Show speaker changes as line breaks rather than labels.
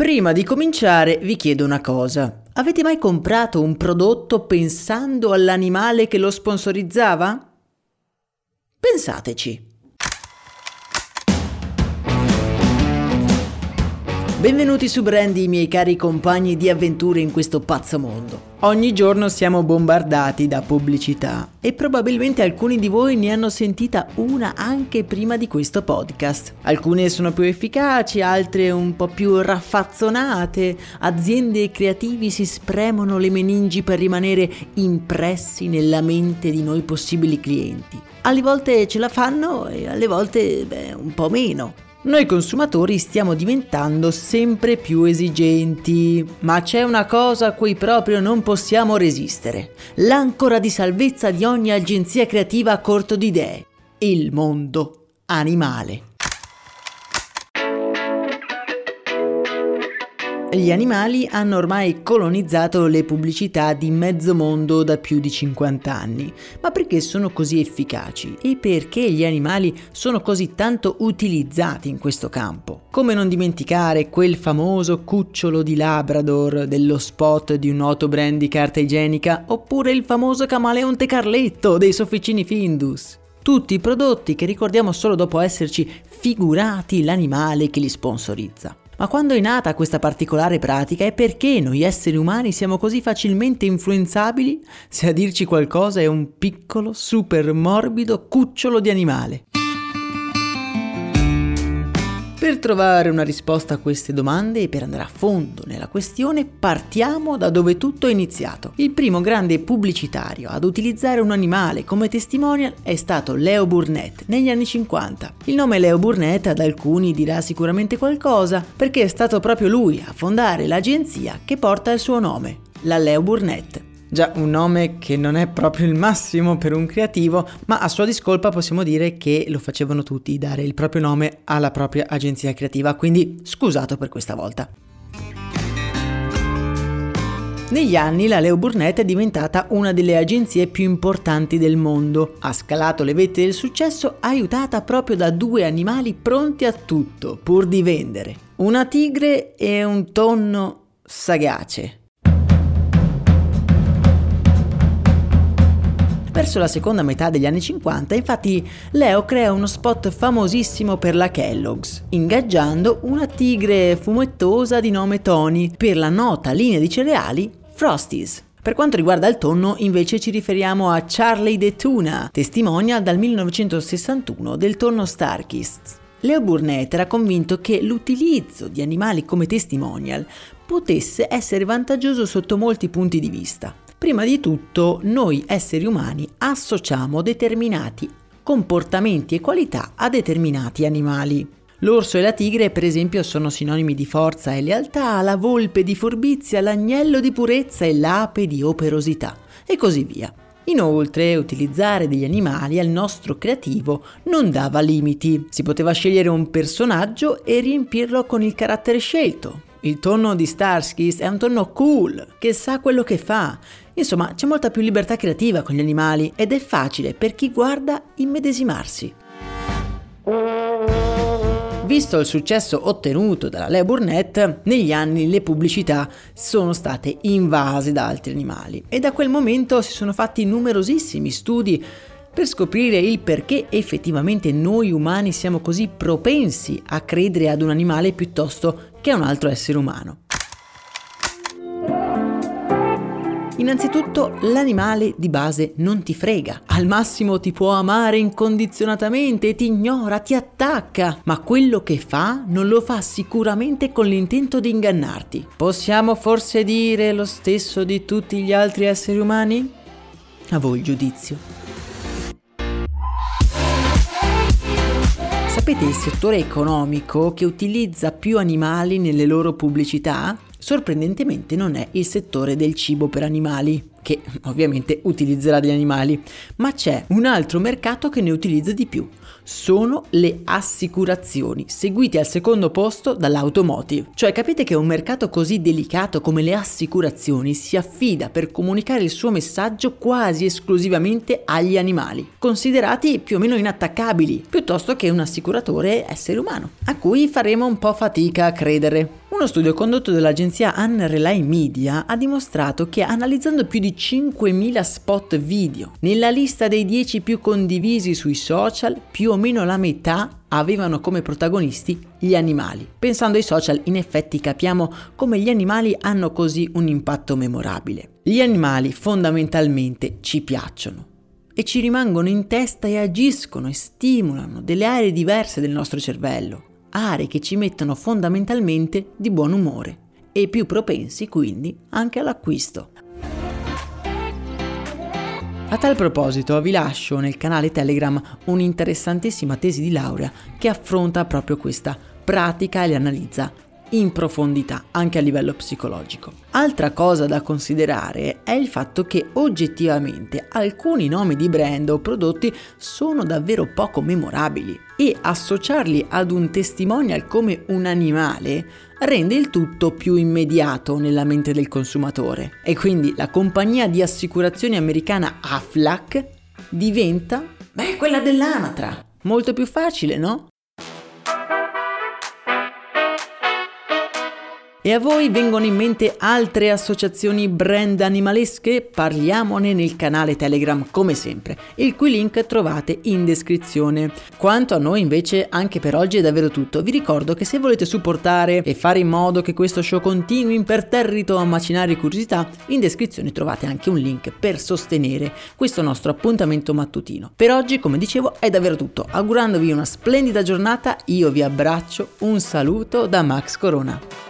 Prima di cominciare vi chiedo una cosa. Avete mai comprato un prodotto pensando all'animale che lo sponsorizzava? Pensateci. Benvenuti su Brandy, miei cari compagni di avventure in questo pazzo mondo. Ogni giorno siamo bombardati da pubblicità e probabilmente alcuni di voi ne hanno sentita una anche prima di questo podcast. Alcune sono più efficaci, altre un po' più raffazzonate. Aziende e creativi si spremono le meningi per rimanere impressi nella mente di noi possibili clienti. Alle volte ce la fanno e alle volte beh, un po' meno. Noi consumatori stiamo diventando sempre più esigenti, ma c'è una cosa a cui proprio non possiamo resistere. L'ancora di salvezza di ogni agenzia creativa a corto di idee. Il mondo animale. Gli animali hanno ormai colonizzato le pubblicità di mezzo mondo da più di 50 anni. Ma perché sono così efficaci? E perché gli animali sono così tanto utilizzati in questo campo? Come non dimenticare quel famoso cucciolo di Labrador dello spot di un noto brand di carta igienica oppure il famoso camaleonte Carletto dei sofficini Findus? Tutti prodotti che ricordiamo solo dopo esserci figurati l'animale che li sponsorizza. Ma quando è nata questa particolare pratica e perché noi esseri umani siamo così facilmente influenzabili se a dirci qualcosa è un piccolo, super morbido cucciolo di animale? Per trovare una risposta a queste domande e per andare a fondo nella questione partiamo da dove tutto è iniziato. Il primo grande pubblicitario ad utilizzare un animale come testimonial è stato Leo Burnett negli anni 50. Il nome Leo Burnett ad alcuni dirà sicuramente qualcosa perché è stato proprio lui a fondare l'agenzia che porta il suo nome, la Leo Burnett. Già, un nome che non è proprio il massimo per un creativo, ma a sua discolpa possiamo dire che lo facevano tutti dare il proprio nome alla propria agenzia creativa, quindi scusato per questa volta. Negli anni la Leo Burnett è diventata una delle agenzie più importanti del mondo. Ha scalato le vette del successo aiutata proprio da due animali pronti a tutto, pur di vendere. Una tigre e un tonno sagace. Verso la seconda metà degli anni 50, infatti, Leo crea uno spot famosissimo per la Kellogg's, ingaggiando una tigre fumettosa di nome Tony per la nota linea di cereali Frosties. Per quanto riguarda il tonno, invece ci riferiamo a Charlie the Tuna, testimonial dal 1961 del tonno Starkist. Leo Burnett era convinto che l'utilizzo di animali come testimonial potesse essere vantaggioso sotto molti punti di vista. Prima di tutto, noi esseri umani associamo determinati comportamenti e qualità a determinati animali. L'orso e la tigre, per esempio, sono sinonimi di forza e lealtà, la volpe di furbizia, l'agnello di purezza e l'ape di operosità, e così via. Inoltre, utilizzare degli animali al nostro creativo non dava limiti. Si poteva scegliere un personaggio e riempirlo con il carattere scelto. Il tonno di Starsky è un tonno cool, che sa quello che fa Insomma, c'è molta più libertà creativa con gli animali ed è facile per chi guarda immedesimarsi. Visto il successo ottenuto dalla Leo Burnett, negli anni le pubblicità sono state invase da altri animali e da quel momento si sono fatti numerosissimi studi per scoprire il perché effettivamente noi umani siamo così propensi a credere ad un animale piuttosto che a un altro essere umano. Innanzitutto l'animale di base non ti frega, al massimo ti può amare incondizionatamente, ti ignora, ti attacca, ma quello che fa non lo fa sicuramente con l'intento di ingannarti. Possiamo forse dire lo stesso di tutti gli altri esseri umani? A voi il giudizio. Sapete il settore economico che utilizza più animali nelle loro pubblicità? Sorprendentemente non è il settore del cibo per animali, che ovviamente utilizzerà degli animali, ma c'è un altro mercato che ne utilizza di più. Sono le assicurazioni, seguite al secondo posto dall'automotive. Cioè capite che un mercato così delicato come le assicurazioni si affida per comunicare il suo messaggio quasi esclusivamente agli animali, considerati più o meno inattaccabili, piuttosto che un assicuratore essere umano, a cui faremo un po' fatica a credere. Uno studio condotto dall'agenzia Unrelay Media ha dimostrato che analizzando più di 5.000 spot video nella lista dei 10 più condivisi sui social, più o meno la metà avevano come protagonisti gli animali. Pensando ai social, in effetti capiamo come gli animali hanno così un impatto memorabile. Gli animali fondamentalmente ci piacciono e ci rimangono in testa e agiscono e stimolano delle aree diverse del nostro cervello aree che ci mettono fondamentalmente di buon umore e più propensi quindi anche all'acquisto. A tal proposito vi lascio nel canale Telegram un'interessantissima tesi di laurea che affronta proprio questa pratica e le analizza in profondità anche a livello psicologico. Altra cosa da considerare è il fatto che oggettivamente alcuni nomi di brand o prodotti sono davvero poco memorabili e associarli ad un testimonial come un animale rende il tutto più immediato nella mente del consumatore e quindi la compagnia di assicurazioni americana Aflac diventa, beh, quella dell'anatra. Molto più facile, no? E a voi vengono in mente altre associazioni brand animalesche? Parliamone nel canale Telegram come sempre, il cui link trovate in descrizione. Quanto a noi invece anche per oggi è davvero tutto. Vi ricordo che se volete supportare e fare in modo che questo show continui imperterrito a macinare curiosità, in descrizione trovate anche un link per sostenere questo nostro appuntamento mattutino. Per oggi, come dicevo, è davvero tutto. Augurandovi una splendida giornata, io vi abbraccio, un saluto da Max Corona.